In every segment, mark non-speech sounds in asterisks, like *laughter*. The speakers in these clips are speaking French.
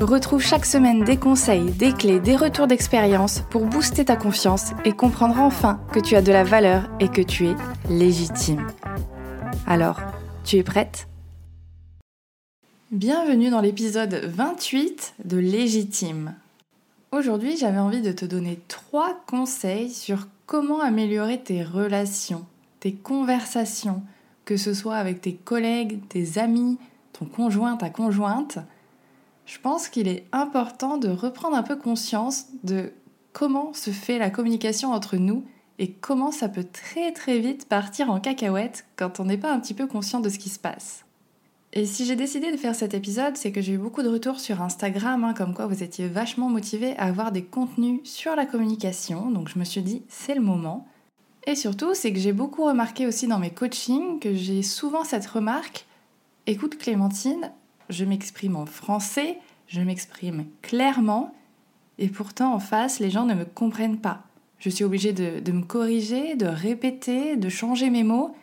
Retrouve chaque semaine des conseils, des clés, des retours d'expérience pour booster ta confiance et comprendre enfin que tu as de la valeur et que tu es légitime. Alors, tu es prête? Bienvenue dans l'épisode 28 de Légitime. Aujourd'hui, j'avais envie de te donner trois conseils sur comment améliorer tes relations, tes conversations, que ce soit avec tes collègues, tes amis, ton conjoint, ta conjointe je pense qu'il est important de reprendre un peu conscience de comment se fait la communication entre nous et comment ça peut très très vite partir en cacahuète quand on n'est pas un petit peu conscient de ce qui se passe. Et si j'ai décidé de faire cet épisode, c'est que j'ai eu beaucoup de retours sur Instagram, hein, comme quoi vous étiez vachement motivés à avoir des contenus sur la communication, donc je me suis dit c'est le moment. Et surtout, c'est que j'ai beaucoup remarqué aussi dans mes coachings que j'ai souvent cette remarque écoute Clémentine, je m'exprime en français, je m'exprime clairement, et pourtant en face, les gens ne me comprennent pas. Je suis obligée de, me corriger, de répéter, de changer mes mots,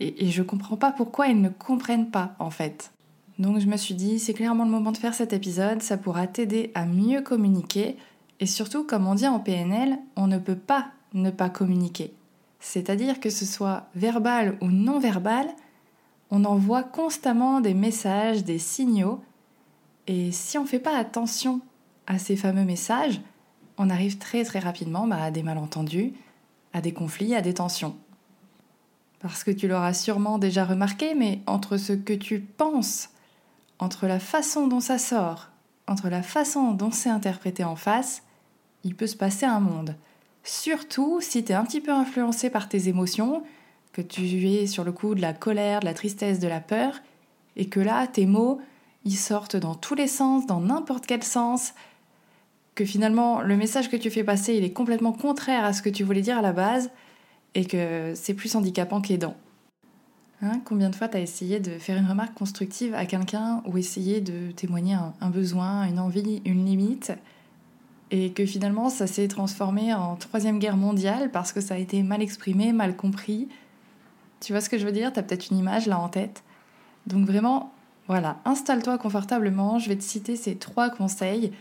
et, je ne comprends pas pourquoi ils ne comprennent pas en fait. Donc je me suis dit, c'est clairement le moment de faire cet épisode, ça pourra t'aider à mieux communiquer, et surtout, comme on dit en PNL, on ne peut pas ne pas communiquer. C'est-à-dire que ce soit verbal ou non verbal, on envoie constamment des messages, des signaux, et si on ne fait pas attention à ces fameux messages, on arrive très très rapidement bah, à des malentendus, à des conflits, à des tensions. Parce que tu l'auras sûrement déjà remarqué, mais entre ce que tu penses, entre la façon dont ça sort, entre la façon dont c'est interprété en face, il peut se passer un monde. Surtout si tu es un petit peu influencé par tes émotions, que tu es sur le coup de la colère, de la tristesse, de la peur, et que là, tes mots, ils sortent dans tous les sens, dans n'importe quel sens, que finalement, le message que tu fais passer, il est complètement contraire à ce que tu voulais dire à la base, et que c'est plus handicapant qu'aidant. Hein, combien de fois tu as essayé de faire une remarque constructive à quelqu'un ou essayé de témoigner un besoin, une envie, une limite et que finalement ça s'est transformé en troisième guerre mondiale parce que ça a été mal exprimé, mal compris, tu vois ce que je veux dire? Tu peut-être une image là en tête. Donc vraiment, voilà, installe-toi confortablement. Je vais te citer ces trois conseils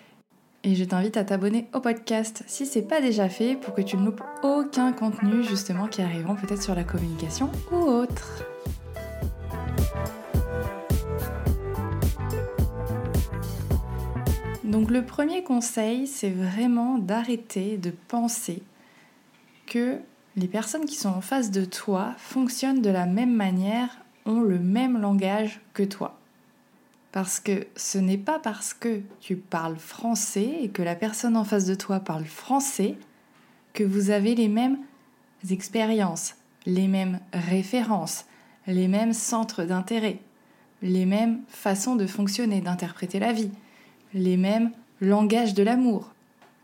et je t'invite à t'abonner au podcast si c'est pas déjà fait pour que tu ne loupes aucun contenu justement qui arriveront peut-être sur la communication ou autre. Donc le premier conseil, c'est vraiment d'arrêter de penser que les personnes qui sont en face de toi fonctionnent de la même manière, ont le même langage que toi. Parce que ce n'est pas parce que tu parles français et que la personne en face de toi parle français que vous avez les mêmes expériences, les mêmes références, les mêmes centres d'intérêt, les mêmes façons de fonctionner, d'interpréter la vie, les mêmes langages de l'amour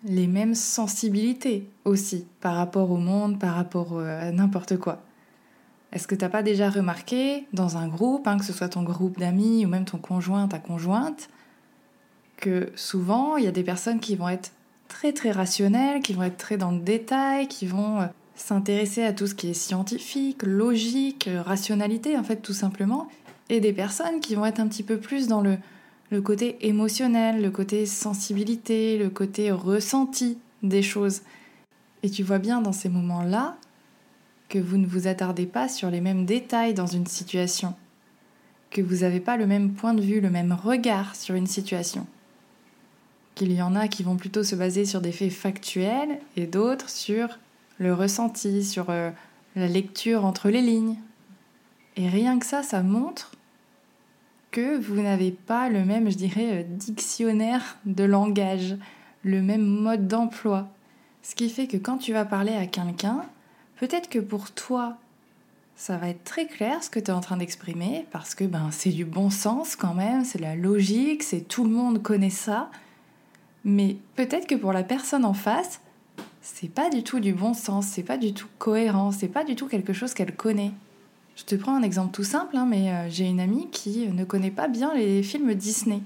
les mêmes sensibilités aussi par rapport au monde, par rapport euh, à n'importe quoi. Est-ce que tu n'as pas déjà remarqué dans un groupe, hein, que ce soit ton groupe d'amis ou même ton conjoint, ta conjointe, que souvent il y a des personnes qui vont être très très rationnelles, qui vont être très dans le détail, qui vont euh, s'intéresser à tout ce qui est scientifique, logique, euh, rationalité en fait tout simplement, et des personnes qui vont être un petit peu plus dans le le côté émotionnel, le côté sensibilité, le côté ressenti des choses. Et tu vois bien dans ces moments-là que vous ne vous attardez pas sur les mêmes détails dans une situation, que vous n'avez pas le même point de vue, le même regard sur une situation, qu'il y en a qui vont plutôt se baser sur des faits factuels et d'autres sur le ressenti, sur euh, la lecture entre les lignes. Et rien que ça, ça montre que vous n'avez pas le même, je dirais, euh, dictionnaire de langage, le même mode d'emploi. Ce qui fait que quand tu vas parler à quelqu'un, peut-être que pour toi, ça va être très clair ce que tu es en train d'exprimer, parce que ben, c'est du bon sens quand même, c'est la logique, c'est tout le monde connaît ça. Mais peut-être que pour la personne en face, c'est pas du tout du bon sens, c'est pas du tout cohérent, c'est pas du tout quelque chose qu'elle connaît. Je te prends un exemple tout simple, hein, mais euh, j'ai une amie qui ne connaît pas bien les films Disney.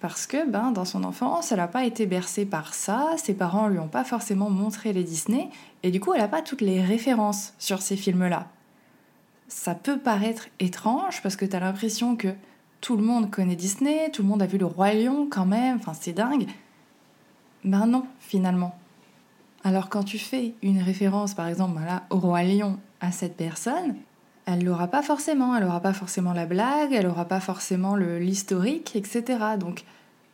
Parce que ben, dans son enfance, elle n'a pas été bercée par ça, ses parents lui ont pas forcément montré les Disney, et du coup, elle n'a pas toutes les références sur ces films-là. Ça peut paraître étrange parce que tu as l'impression que tout le monde connaît Disney, tout le monde a vu le Roi Lion quand même, enfin c'est dingue. Ben non, finalement. Alors quand tu fais une référence, par exemple, au Roi Lion à cette personne, elle l'aura pas forcément, elle aura pas forcément la blague, elle aura pas forcément l'historique, etc. Donc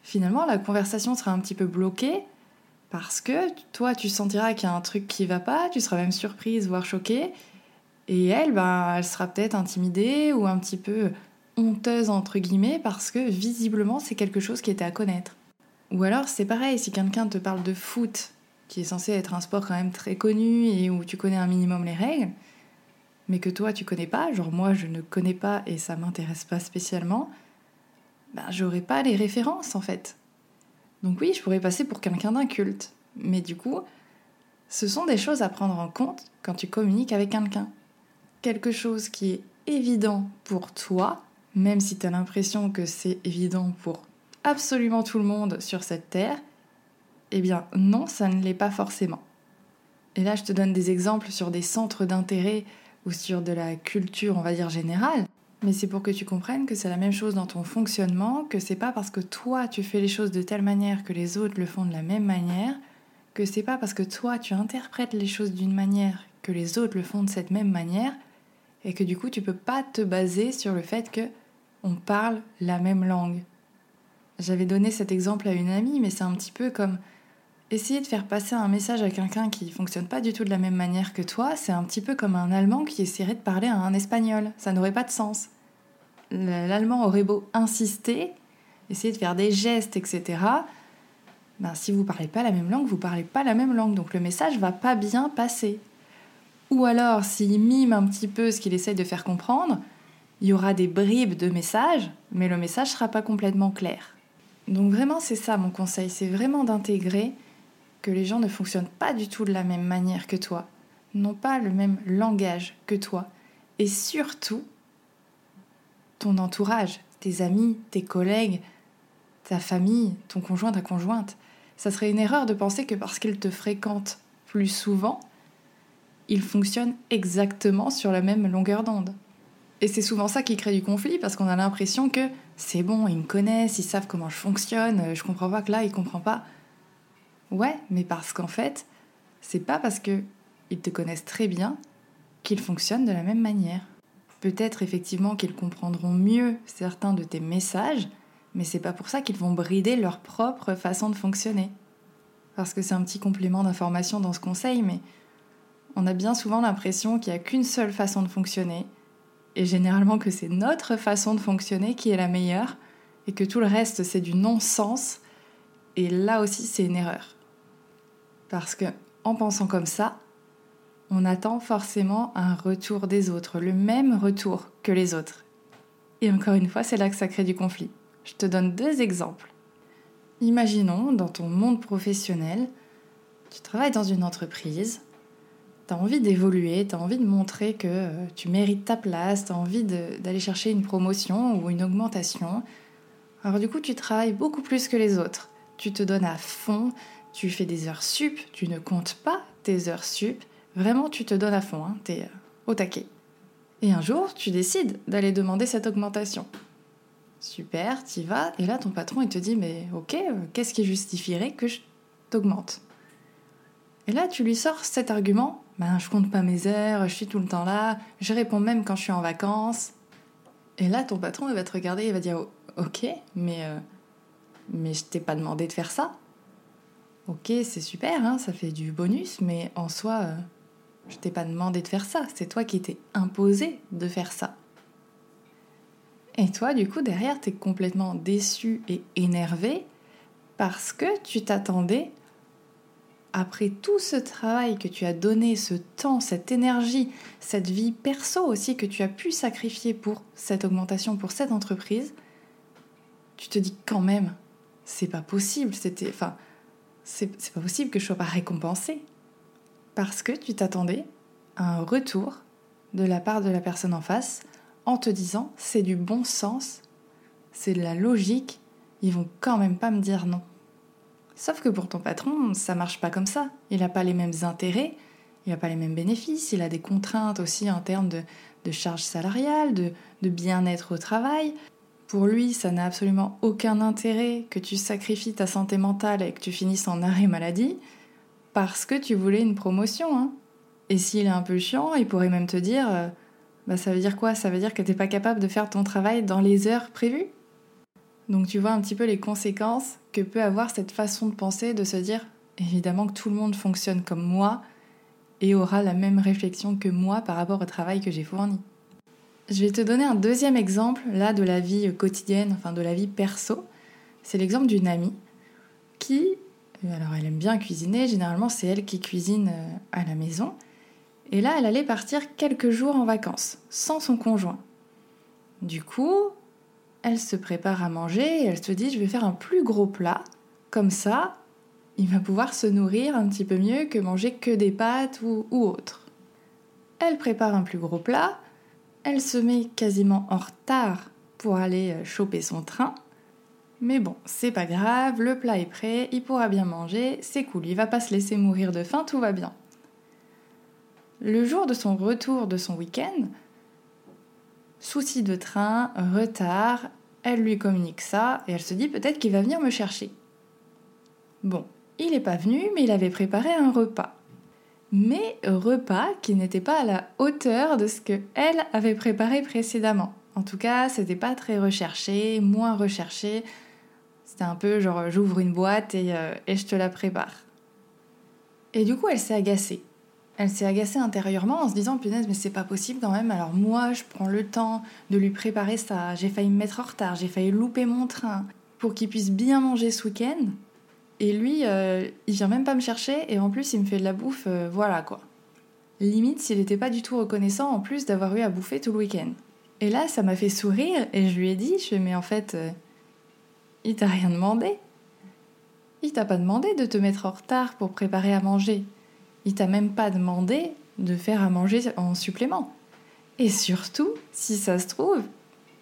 finalement, la conversation sera un petit peu bloquée parce que toi, tu sentiras qu'il y a un truc qui va pas, tu seras même surprise, voire choquée, et elle, ben, elle sera peut-être intimidée ou un petit peu honteuse entre guillemets parce que visiblement c'est quelque chose qui était à connaître. Ou alors c'est pareil, si quelqu'un te parle de foot, qui est censé être un sport quand même très connu et où tu connais un minimum les règles, mais que toi tu connais pas, genre moi je ne connais pas et ça m'intéresse pas spécialement, ben j'aurais pas les références en fait. Donc oui, je pourrais passer pour quelqu'un d'inculte, mais du coup, ce sont des choses à prendre en compte quand tu communiques avec quelqu'un. Quelque chose qui est évident pour toi, même si tu as l'impression que c'est évident pour absolument tout le monde sur cette terre, eh bien non, ça ne l'est pas forcément. Et là, je te donne des exemples sur des centres d'intérêt ou sur de la culture, on va dire générale, mais c'est pour que tu comprennes que c'est la même chose dans ton fonctionnement, que c'est pas parce que toi tu fais les choses de telle manière que les autres le font de la même manière, que c'est pas parce que toi tu interprètes les choses d'une manière que les autres le font de cette même manière, et que du coup tu peux pas te baser sur le fait que on parle la même langue. J'avais donné cet exemple à une amie, mais c'est un petit peu comme essayer de faire passer un message à quelqu'un qui fonctionne pas du tout de la même manière que toi, c'est un petit peu comme un Allemand qui essaierait de parler à un Espagnol. Ça n'aurait pas de sens. L'Allemand aurait beau insister, essayer de faire des gestes, etc. Ben, si vous parlez pas la même langue, vous parlez pas la même langue, donc le message va pas bien passer. Ou alors, s'il mime un petit peu ce qu'il essaye de faire comprendre, il y aura des bribes de messages, mais le message sera pas complètement clair. Donc vraiment, c'est ça mon conseil, c'est vraiment d'intégrer que les gens ne fonctionnent pas du tout de la même manière que toi, n'ont pas le même langage que toi, et surtout ton entourage, tes amis, tes collègues, ta famille, ton conjoint, ta conjointe. Ça serait une erreur de penser que parce qu'ils te fréquentent plus souvent, ils fonctionnent exactement sur la même longueur d'onde. Et c'est souvent ça qui crée du conflit parce qu'on a l'impression que c'est bon, ils me connaissent, ils savent comment je fonctionne, je comprends pas que là, ils comprennent pas. Ouais, mais parce qu'en fait, c'est pas parce que ils te connaissent très bien qu'ils fonctionnent de la même manière. Peut-être effectivement qu'ils comprendront mieux certains de tes messages, mais c'est pas pour ça qu'ils vont brider leur propre façon de fonctionner. Parce que c'est un petit complément d'information dans ce conseil, mais on a bien souvent l'impression qu'il n'y a qu'une seule façon de fonctionner, et généralement que c'est notre façon de fonctionner qui est la meilleure, et que tout le reste c'est du non-sens, et là aussi c'est une erreur. Parce que en pensant comme ça, on attend forcément un retour des autres, le même retour que les autres. Et encore une fois, c'est là que ça crée du conflit. Je te donne deux exemples. Imaginons, dans ton monde professionnel, tu travailles dans une entreprise, tu as envie d'évoluer, tu as envie de montrer que euh, tu mérites ta place, tu as envie d'aller chercher une promotion ou une augmentation. Alors du coup, tu travailles beaucoup plus que les autres. Tu te donnes à fond, tu fais des heures sup, tu ne comptes pas tes heures sup, vraiment tu te donnes à fond, hein, tu es euh, au taquet. Et un jour, tu décides d'aller demander cette augmentation. Super, y vas, et là ton patron il te dit mais ok, euh, qu'est-ce qui justifierait que je t'augmente? Et là tu lui sors cet argument, ben je compte pas mes heures, je suis tout le temps là, je réponds même quand je suis en vacances. Et là ton patron il va te regarder, il va dire ok, mais, euh, mais je t'ai pas demandé de faire ça. Ok, c'est super, hein, ça fait du bonus, mais en soi, euh, je t'ai pas demandé de faire ça, c'est toi qui t'es imposé de faire ça. Et toi, du coup, derrière, t'es complètement déçu et énervé parce que tu t'attendais, après tout ce travail que tu as donné, ce temps, cette énergie, cette vie perso aussi que tu as pu sacrifier pour cette augmentation, pour cette entreprise, tu te dis quand même, c'est pas possible, c'était. C'est pas possible que je sois pas récompensée. Parce que tu t'attendais à un retour de la part de la personne en face en te disant c'est du bon sens, c'est de la logique, ils vont quand même pas me dire non. Sauf que pour ton patron, ça marche pas comme ça. Il n'a pas les mêmes intérêts, il n'a pas les mêmes bénéfices, il a des contraintes aussi en termes de, de charges salariales, de, de bien-être au travail. Pour lui, ça n'a absolument aucun intérêt que tu sacrifies ta santé mentale et que tu finisses en arrêt maladie parce que tu voulais une promotion. Hein. Et s'il est un peu chiant, il pourrait même te dire euh, bah ça veut dire quoi? Ça veut dire que tu n'es pas capable de faire ton travail dans les heures prévues Donc tu vois un petit peu les conséquences que peut avoir cette façon de penser, de se dire évidemment que tout le monde fonctionne comme moi et aura la même réflexion que moi par rapport au travail que j'ai fourni. Je vais te donner un deuxième exemple là de la vie quotidienne, enfin de la vie perso. C'est l'exemple d'une amie qui, euh, alors elle aime bien cuisiner, généralement c'est elle qui cuisine euh, à la maison. Et là, elle allait partir quelques jours en vacances, sans son conjoint. Du coup, elle se prépare à manger et elle se dit je vais faire un plus gros plat, comme ça, il va pouvoir se nourrir un petit peu mieux que manger que des pâtes ou, ou autre. Elle prépare un plus gros plat, elle se met quasiment en retard pour aller euh, choper son train. Mais bon, c'est pas grave, le plat est prêt, il pourra bien manger, c'est cool, il va pas se laisser mourir de faim, tout va bien. Le jour de son retour de son week-end, souci de train, retard, elle lui communique ça et elle se dit peut-être qu'il va venir me chercher. Bon, il n'est pas venu, mais il avait préparé un repas. Mais repas qui n'était pas à la hauteur de ce que elle avait préparé précédemment. En tout cas, c'était pas très recherché, moins recherché. C'était un peu genre j'ouvre une boîte et, euh, et je te la prépare. Et du coup, elle s'est agacée. Elle s'est agacée intérieurement en se disant punaise mais c'est pas possible quand même. Alors moi je prends le temps de lui préparer ça. J'ai failli me mettre en retard, j'ai failli louper mon train pour qu'il puisse bien manger ce week-end. Et lui, euh, il vient même pas me chercher et en plus il me fait de la bouffe, euh, voilà quoi. Limite s'il n'était pas du tout reconnaissant en plus d'avoir eu à bouffer tout le week-end. Et là ça m'a fait sourire et je lui ai dit, je fais mais en fait, euh, il t'a rien demandé. Il t'a pas demandé de te mettre en retard pour préparer à manger. Il t'a même pas demandé de faire à manger en supplément. Et surtout, si ça se trouve,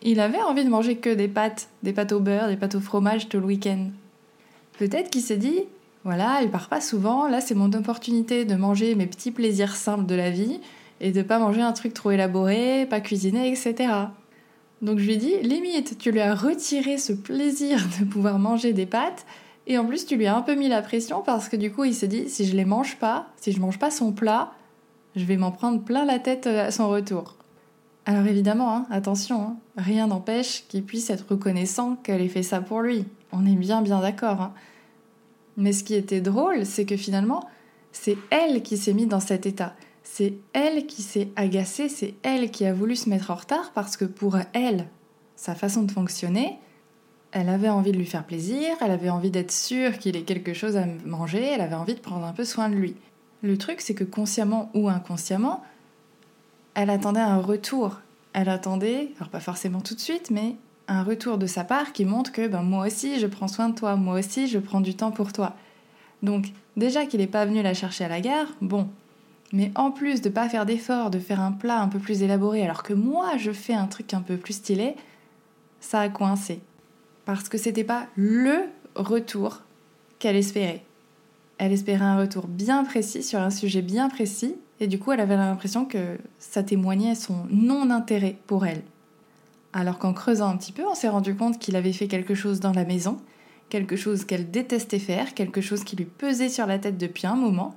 il avait envie de manger que des pâtes, des pâtes au beurre, des pâtes au fromage tout le week-end. Peut-être qu'il s'est dit, voilà, il part pas souvent, là c'est mon opportunité de manger mes petits plaisirs simples de la vie et de pas manger un truc trop élaboré, pas cuisiner, etc. Donc je lui dit, limite, tu lui as retiré ce plaisir de pouvoir manger des pâtes et en plus, tu lui as un peu mis la pression parce que du coup, il s'est dit si je les mange pas, si je mange pas son plat, je vais m'en prendre plein la tête euh, à son retour. Alors évidemment, hein, attention, hein, rien n'empêche qu'il puisse être reconnaissant qu'elle ait fait ça pour lui. On est bien bien d'accord. Hein. Mais ce qui était drôle, c'est que finalement, c'est elle qui s'est mise dans cet état. C'est elle qui s'est agacée, c'est elle qui a voulu se mettre en retard parce que pour elle, sa façon de fonctionner, elle avait envie de lui faire plaisir, elle avait envie d'être sûre qu'il ait quelque chose à manger, elle avait envie de prendre un peu soin de lui. Le truc, c'est que consciemment ou inconsciemment, elle attendait un retour. Elle attendait, alors pas forcément tout de suite, mais un retour de sa part qui montre que ben, moi aussi je prends soin de toi, moi aussi je prends du temps pour toi. Donc déjà qu'il n'est pas venu la chercher à la gare, bon. Mais en plus de pas faire d'effort, de faire un plat un peu plus élaboré, alors que moi je fais un truc un peu plus stylé, ça a coincé parce que c'était pas le retour qu'elle espérait. Elle espérait un retour bien précis sur un sujet bien précis, et du coup elle avait l'impression que ça témoignait son non-intérêt pour elle. Alors qu'en creusant un petit peu, on s'est rendu compte qu'il avait fait quelque chose dans la maison, quelque chose qu'elle détestait faire, quelque chose qui lui pesait sur la tête depuis un moment,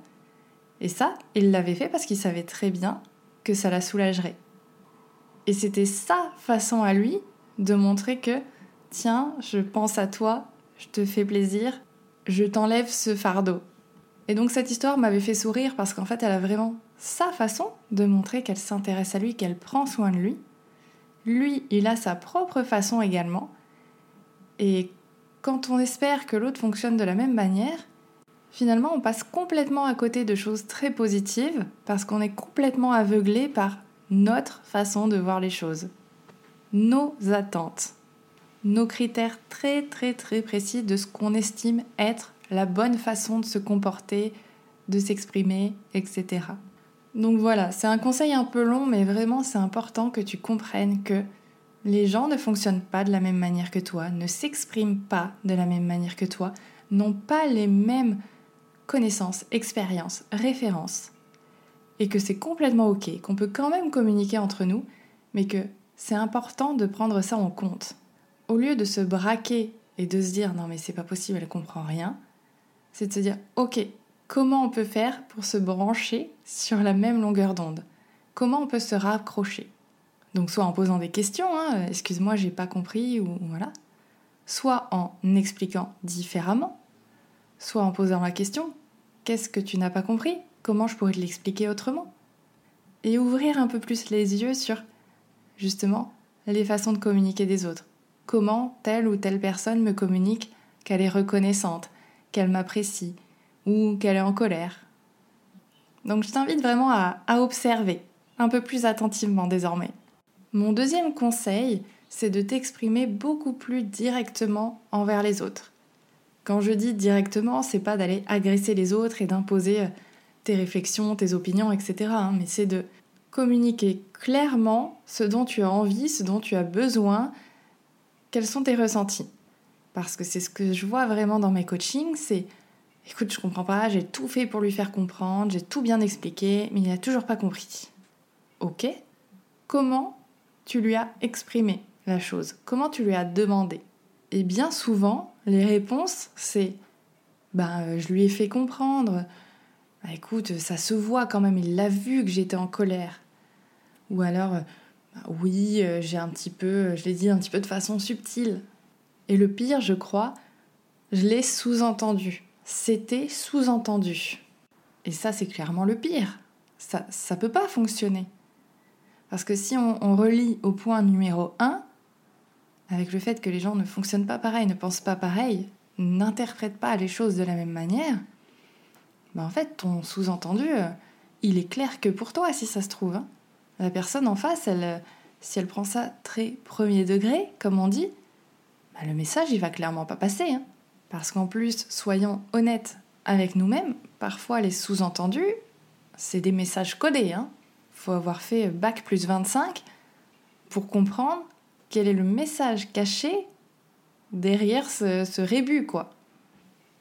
et ça, il l'avait fait parce qu'il savait très bien que ça la soulagerait. Et c'était sa façon à lui de montrer que tiens, je pense à toi, je te fais plaisir, je t'enlève ce fardeau. Et donc cette histoire m'avait fait sourire parce qu'en fait elle a vraiment sa façon de montrer qu'elle s'intéresse à lui, qu'elle prend soin de lui. Lui, il a sa propre façon également. Et quand on espère que l'autre fonctionne de la même manière, finalement on passe complètement à côté de choses très positives parce qu'on est complètement aveuglé par notre façon de voir les choses, nos attentes nos critères très très très précis de ce qu'on estime être la bonne façon de se comporter de s'exprimer, etc. Donc voilà, c'est un conseil un peu long, mais vraiment c'est important que tu comprennes que les gens ne fonctionnent pas de la même manière que toi, ne s'expriment pas de la même manière que toi, n'ont pas les mêmes connaissances, expériences, références. Et que c'est complètement ok, qu'on peut quand même communiquer entre nous, mais que c'est important de prendre ça en compte. Au lieu de se braquer et de se dire non mais c'est pas possible, elle comprend rien, c'est de se dire ok, comment on peut faire pour se brancher sur la même longueur d'onde Comment on peut se raccrocher? Donc soit en posant des questions, hein, excuse-moi, j'ai pas compris, ou voilà. Soit en expliquant différemment, soit en posant la question, qu'est-ce que tu n'as pas compris? Comment je pourrais te l'expliquer autrement? Et ouvrir un peu plus les yeux sur, justement, les façons de communiquer des autres. Comment telle ou telle personne me communique qu'elle est reconnaissante, qu'elle m'apprécie, ou qu'elle est en colère. Donc je t'invite vraiment à observer un peu plus attentivement désormais. Mon deuxième conseil, c'est de t'exprimer beaucoup plus directement envers les autres. Quand je dis directement, c'est pas d'aller agresser les autres et d'imposer euh, tes réflexions, tes opinions, etc. Hein, mais c'est de communiquer clairement ce dont tu as envie, ce dont tu as besoin, quels sont tes ressentis. Parce que c'est ce que je vois vraiment dans mes coachings, c'est écoute, je comprends pas, j'ai tout fait pour lui faire comprendre, j'ai tout bien expliqué, mais il n'a toujours pas compris. Ok Comment tu lui as exprimé la chose? Comment tu lui as demandé? Et bien souvent, les réponses, c'est ben, je lui ai fait comprendre. Bah, écoute, ça se voit quand même, il l'a vu que j'étais en colère. Ou alors, bah, oui, euh, j'ai un petit peu, je l'ai dit un petit peu de façon subtile. Et le pire, je crois, je l'ai sous-entendu. C'était sous-entendu. Et ça, c'est clairement le pire. Ça, ça peut pas fonctionner. Parce que si on, relie au point numéro 1, avec le fait que les gens ne fonctionnent pas pareil, ne pensent pas pareil, n'interprètent pas les choses de la même manière, ben en fait, ton sous-entendu, euh, il est clair que pour toi, si ça se trouve. Hein. La personne en face, elle, si elle prend ça très premier degré, comme on dit, ben le message, il va clairement pas passer. Hein. Parce qu'en plus, soyons honnêtes avec nous-mêmes, parfois les sous-entendus, c'est des messages codés. Hein faut avoir fait bac plus 25 pour comprendre quel est le message caché derrière ce, rébut, quoi.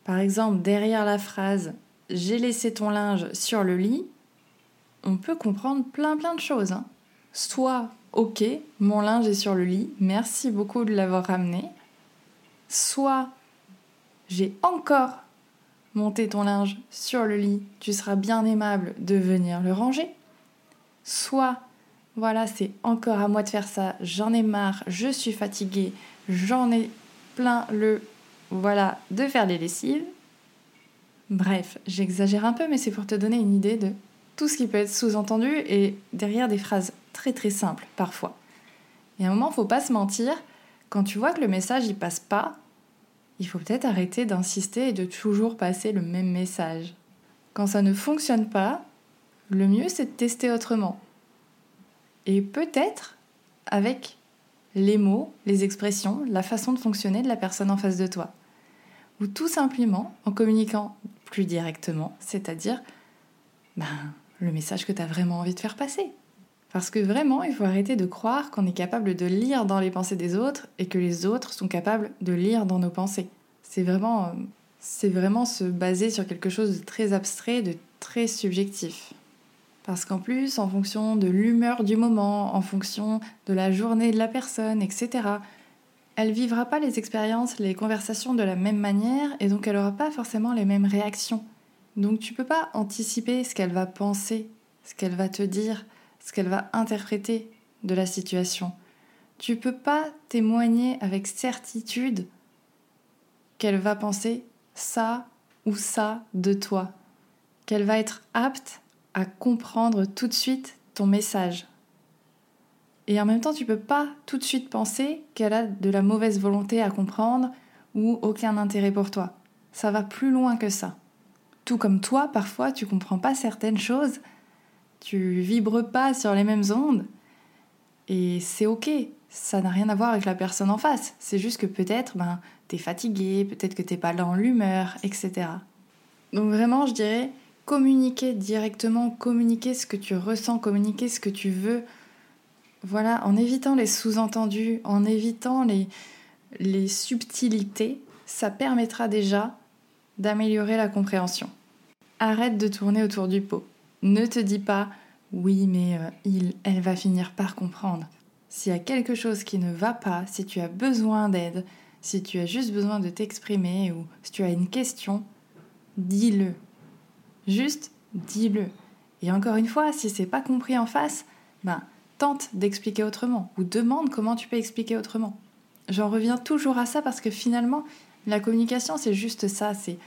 Par exemple, derrière la phrase J'ai laissé ton linge sur le lit, on peut comprendre plein plein de choses. Hein. Soit Ok, mon linge est sur le lit, merci beaucoup de l'avoir ramené. Soit J'ai encore monté ton linge sur le lit, tu seras bien aimable de venir le ranger soit voilà, c'est encore à moi de faire ça, j'en ai marre, je suis fatiguée, j'en ai plein le voilà de faire les lessives. Bref, j'exagère un peu, mais c'est pour te donner une idée de tout ce qui peut être sous-entendu et derrière des phrases très très simples parfois. Et à un moment, faut pas se mentir, quand tu vois que le message y passe pas, il faut peut-être arrêter d'insister et de toujours passer le même message. Quand ça ne fonctionne pas, le mieux c'est de tester autrement. Et peut-être avec les mots, les expressions, la façon de fonctionner de la personne en face de toi. Ou tout simplement en communiquant plus directement, c'est-à-dire ben, le message que tu as vraiment envie de faire passer. Parce que vraiment, il faut arrêter de croire qu'on est capable de lire dans les pensées des autres et que les autres sont capables de lire dans nos pensées. C'est vraiment, c'est vraiment se baser sur quelque chose de très abstrait, de très subjectif. Parce qu'en plus, en fonction de l'humeur du moment, en fonction de la journée de la personne, etc., elle vivra pas les expériences, les conversations de la même manière et donc elle aura pas forcément les mêmes réactions. Donc tu peux pas anticiper ce qu'elle va penser, ce qu'elle va te dire, ce qu'elle va interpréter de la situation. Tu peux pas témoigner avec certitude qu'elle va penser ça ou ça de toi, qu'elle va être apte à comprendre tout de suite ton message. Et en même temps, tu peux pas tout de suite penser qu'elle a de la mauvaise volonté à comprendre ou aucun intérêt pour toi. Ça va plus loin que ça. Tout comme toi, parfois, tu comprends pas certaines choses, tu vibres pas sur les mêmes ondes, et c'est ok. Ça n'a rien à voir avec la personne en face. C'est juste que peut-être, ben, es fatigué, peut-être que t'es pas dans l'humeur, etc. Donc vraiment, je dirais, communiquer directement, communiquer ce que tu ressens, communiquer ce que tu veux. Voilà, en évitant les sous-entendus, en évitant les, les subtilités, ça permettra déjà d'améliorer la compréhension. Arrête de tourner autour du pot. Ne te dis pas oui, mais euh, il, elle va finir par comprendre. S'il y a quelque chose qui ne va pas, si tu as besoin d'aide, si tu as juste besoin de t'exprimer ou si tu as une question, dis-le. Juste dis-le. Et encore une fois, si c'est pas compris en face, ben tente d'expliquer autrement ou demande comment tu peux expliquer autrement. J'en reviens toujours à ça parce que finalement, la communication, c'est juste ça, c'est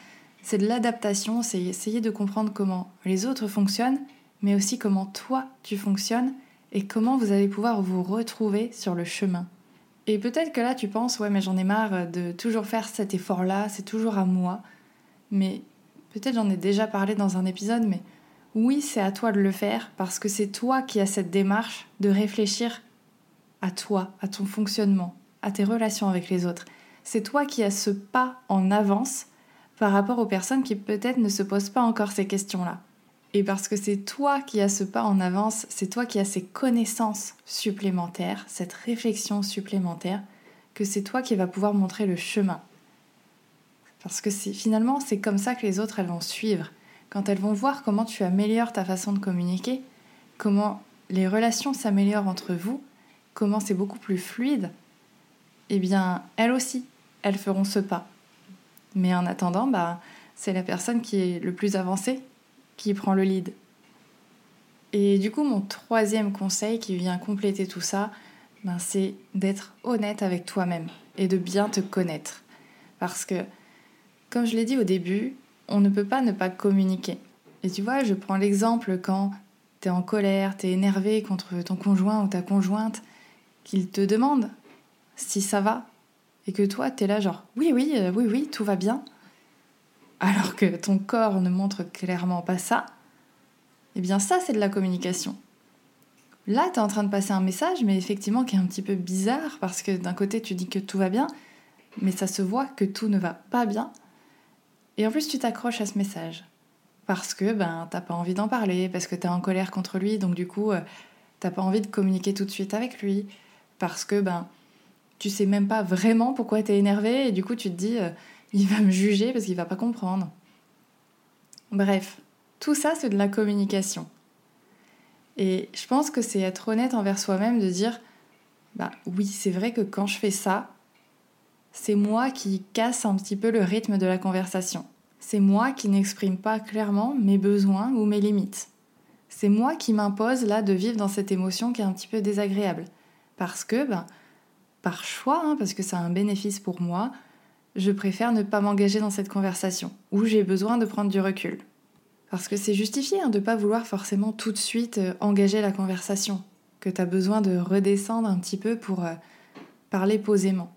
c'est de l'adaptation, c'est essayer de comprendre comment les autres fonctionnent, mais aussi comment toi tu fonctionnes et comment vous allez pouvoir vous retrouver sur le chemin. Et peut-être que là tu penses, ouais mais j'en ai marre de toujours faire cet effort-là, c'est toujours à moi. Mais peut-être j'en ai déjà parlé dans un épisode, mais oui c'est à toi de le faire parce que c'est toi qui as cette démarche de réfléchir à toi, à ton fonctionnement, à tes relations avec les autres. C'est toi qui as ce pas en avance par rapport aux personnes qui peut-être ne se posent pas encore ces questions-là. Et parce que c'est toi qui as ce pas en avance, c'est toi qui as ces connaissances supplémentaires, cette réflexion supplémentaire, que c'est toi qui vas pouvoir montrer le chemin. Parce que finalement, c'est comme ça que les autres, elles vont suivre. Quand elles vont voir comment tu améliores ta façon de communiquer, comment les relations s'améliorent entre vous, comment c'est beaucoup plus fluide, eh bien, elles aussi, elles feront ce pas. Mais en attendant, bah, c'est la personne qui est le plus avancée qui prend le lead. Et du coup, mon troisième conseil qui vient compléter tout ça, ben, c'est d'être honnête avec toi-même et de bien te connaître. Parce que, comme je l'ai dit au début, on ne peut pas ne pas communiquer. Et tu vois, je prends l'exemple quand tu es en colère, tu es énervé contre ton conjoint ou ta conjointe, qu'il te demande si ça va, et que toi, tu es là genre oui, oui, euh, oui, oui, tout va bien, alors que ton corps ne montre clairement pas ça, eh bien ça, c'est de la communication. Là, tu es en train de passer un message, mais effectivement qui est un petit peu bizarre, parce que d'un côté, tu dis que tout va bien, mais ça se voit que tout ne va pas bien. Et en plus, tu t'accroches à ce message. Parce que ben, t'as pas envie d'en parler, parce que tu es en colère contre lui, donc du coup, euh, t'as pas envie de communiquer tout de suite avec lui, parce que ben, tu sais même pas vraiment pourquoi tu es énervé et du coup tu te dis euh, il va me juger parce qu'il va pas comprendre. Bref, tout ça c'est de la communication. Et je pense que c'est être honnête envers soi-même de dire bah oui, c'est vrai que quand je fais ça, c'est moi qui casse un petit peu le rythme de la conversation. C'est moi qui n'exprime pas clairement mes besoins ou mes limites. C'est moi qui m'impose là de vivre dans cette émotion qui est un petit peu désagréable. Parce que, ben, par choix, hein, parce que a un bénéfice pour moi, je préfère ne pas m'engager dans cette conversation, où j'ai besoin de prendre du recul. Parce que c'est justifié hein, de ne pas vouloir forcément tout de suite euh, engager la conversation, que tu as besoin de redescendre un petit peu pour euh, parler posément.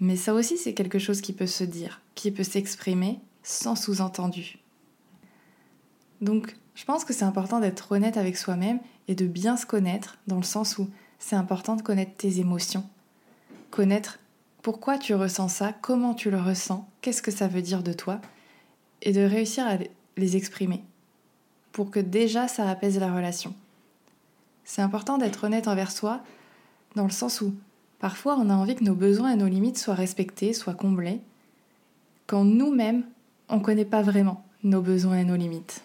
Mais ça aussi, c'est quelque chose qui peut se dire, qui peut s'exprimer sans sous-entendu. Donc, je pense que c'est important d'être honnête avec soi-même et de bien se connaître, dans le sens où c'est important de connaître tes émotions, connaître pourquoi tu ressens ça, comment tu le ressens, qu'est-ce que ça veut dire de toi, et de réussir à les exprimer, pour que déjà ça apaise la relation. C'est important d'être honnête envers soi, dans le sens où parfois on a envie que nos besoins et nos limites soient respectés, soient comblés, quand nous-mêmes, on ne connaît pas vraiment nos besoins et nos limites.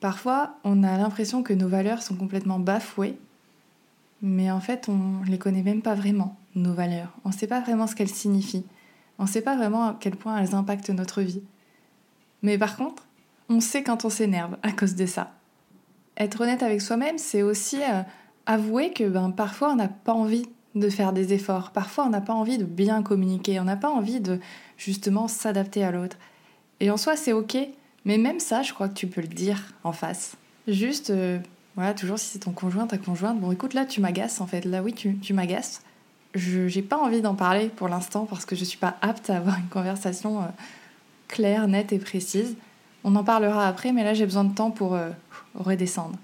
Parfois, on a l'impression que nos valeurs sont complètement bafouées, mais en fait, on ne les connaît même pas vraiment nos valeurs. On ne sait pas vraiment ce qu'elles signifient. On ne sait pas vraiment à quel point elles impactent notre vie. Mais par contre, on sait quand on s'énerve à cause de ça. Être honnête avec soi-même, c'est aussi euh, avouer que ben, parfois on n'a pas envie de faire des efforts, parfois on n'a pas envie de bien communiquer, on n'a pas envie de justement s'adapter à l'autre. Et en soi, c'est ok, mais même ça, je crois que tu peux le dire en face. Juste, euh, voilà, toujours si c'est ton conjoint, ta conjointe, bon écoute, là tu m'agaces en fait, là oui, tu, tu m'agaces je n'ai pas envie d'en parler pour l'instant parce que je ne suis pas apte à avoir une conversation euh, claire, nette et précise. On en parlera après, mais là j'ai besoin de temps pour euh, redescendre.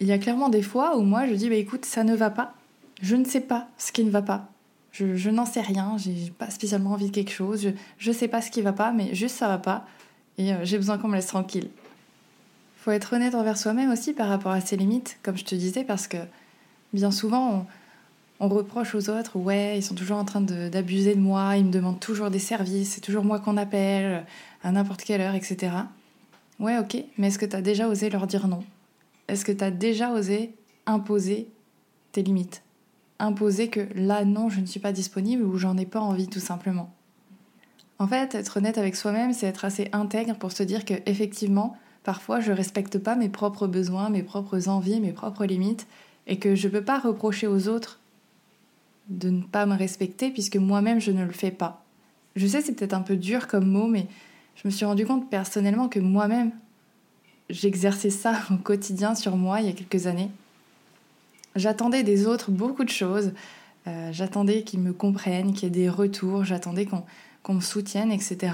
Il y a clairement des fois où moi je dis bah, écoute, ça ne va pas. Je ne sais pas ce qui ne va pas. Je, n'en sais rien, j'ai pas spécialement envie de quelque chose, je ne sais pas ce qui va pas, mais juste ça va pas et euh, j'ai besoin qu'on me laisse tranquille. Faut être honnête envers soi-même aussi par rapport à ses limites, comme je te disais, parce que bien souvent, on, reproche aux autres, ouais, ils sont toujours en train d'abuser de, moi, ils me demandent toujours des services, c'est toujours moi qu'on appelle, à n'importe quelle heure, etc. Ouais, ok, mais est-ce que tu as déjà osé leur dire non? Est-ce que tu as déjà osé imposer tes limites? Imposer que là, non, je ne suis pas disponible ou j'en ai pas envie, tout simplement. En fait, être honnête avec soi-même, c'est être assez intègre pour se dire que effectivement, parfois je respecte pas mes propres besoins, mes propres envies, mes propres limites, et que je ne peux pas reprocher aux autres de ne pas me respecter puisque moi-même je ne le fais pas. Je sais c'est peut-être un peu dur comme mot, mais je me suis rendu compte personnellement que moi-même j'exerçais ça *laughs* au quotidien sur moi il y a quelques années. J'attendais des autres beaucoup de choses. Euh, j'attendais qu'ils me comprennent, qu'il y ait des retours, j'attendais qu'on me soutienne, etc.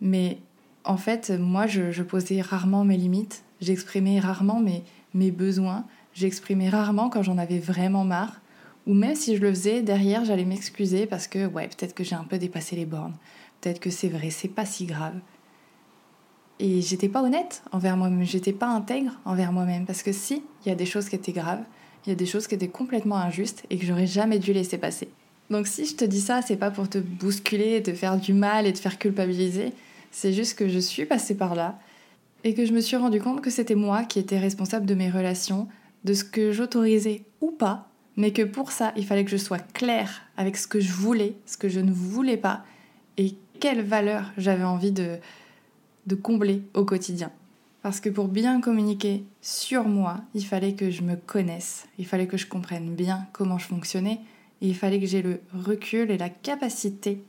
Mais en fait, moi, je, posais rarement mes limites, j'exprimais rarement mes, mes besoins, j'exprimais rarement quand j'en avais vraiment marre, ou même si je le faisais, derrière, j'allais m'excuser parce que, ouais, peut-être que j'ai un peu dépassé les bornes, peut-être que c'est vrai, c'est pas si grave. Et j'étais pas honnête envers moi-même, j'étais pas intègre envers moi-même, parce que si, il y a des choses qui étaient graves, il y a des choses qui étaient complètement injustes et que j'aurais jamais dû laisser passer. Donc si je te dis ça, c'est pas pour te bousculer, te faire du mal et te faire culpabiliser, c'est juste que je suis passée par là et que je me suis rendu compte que c'était moi qui étais responsable de mes relations, de ce que j'autorisais ou pas, mais que pour ça, il fallait que je sois claire avec ce que je voulais, ce que je ne voulais pas et quelle valeur j'avais envie de, de combler au quotidien. Parce que pour bien communiquer sur moi, il fallait que je me connaisse, il fallait que je comprenne bien comment je fonctionnais il fallait que j'ai le recul et la capacité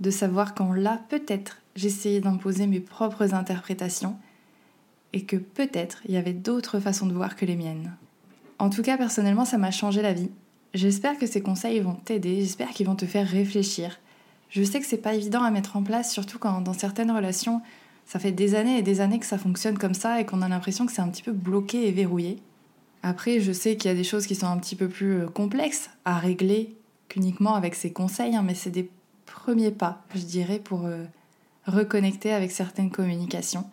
de savoir quand là, peut-être, j'essayais d'imposer mes propres interprétations et que peut-être il y avait d'autres façons de voir que les miennes. En tout cas, personnellement, ça m'a changé la vie. J'espère que ces conseils vont t'aider, j'espère qu'ils vont te faire réfléchir. Je sais que c'est pas évident à mettre en place, surtout quand dans certaines relations, ça fait des années et des années que ça fonctionne comme ça et qu'on a l'impression que c'est un petit peu bloqué et verrouillé. Après, je sais qu'il y a des choses qui sont un petit peu plus euh, complexes à régler qu'uniquement avec ces conseils, hein, mais c'est des premiers pas, je dirais, pour euh, reconnecter avec certaines communications.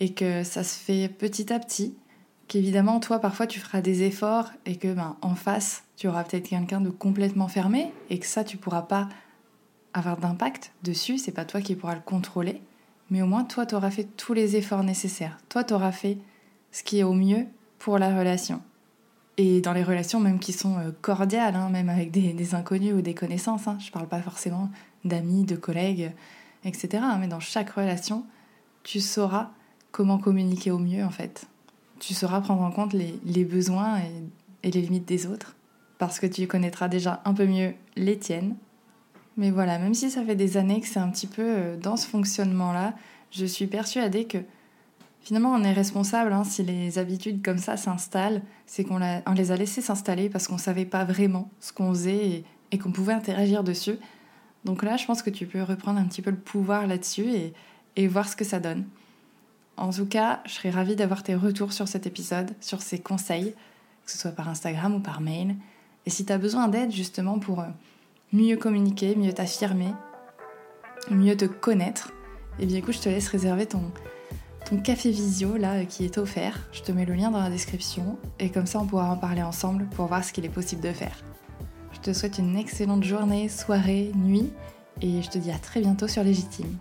Et que ça se fait petit à petit, qu'évidemment, toi, parfois, tu feras des efforts et que, ben, en face, tu auras peut-être quelqu'un de complètement fermé et que ça, tu pourras pas avoir d'impact dessus, c'est pas toi qui pourras le contrôler, mais au moins, toi, tu auras fait tous les efforts nécessaires. Toi, tu auras fait ce qui est au mieux pour la relation. Et dans les relations même qui sont euh, cordiales, hein, même avec des, inconnus ou des connaissances, hein. je parle pas forcément d'amis, de collègues, etc. Hein, mais dans chaque relation, tu sauras comment communiquer au mieux en fait. Tu sauras prendre en compte les, besoins et, les limites des autres, parce que tu connaîtras déjà un peu mieux les tiennes. Mais voilà, même si ça fait des années que c'est un petit peu euh, dans ce fonctionnement-là, je suis persuadée que Finalement, on est responsable hein, si les habitudes comme ça s'installent, c'est qu'on les a laissées s'installer parce qu'on ne savait pas vraiment ce qu'on faisait et, qu'on pouvait interagir dessus. Donc là, je pense que tu peux reprendre un petit peu le pouvoir là-dessus et voir ce que ça donne. En tout cas, je serais ravie d'avoir tes retours sur cet épisode, sur ces conseils, que ce soit par Instagram ou par mail. Et si tu as besoin d'aide justement pour euh, mieux communiquer, mieux t'affirmer, mieux te connaître, eh bien écoute, je te laisse réserver ton, ton café visio là qui est offert. Je te mets le lien dans la description et comme ça on pourra en parler ensemble pour voir ce qu'il est possible de faire. Je te souhaite une excellente journée, soirée, nuit et je te dis à très bientôt sur Légitime.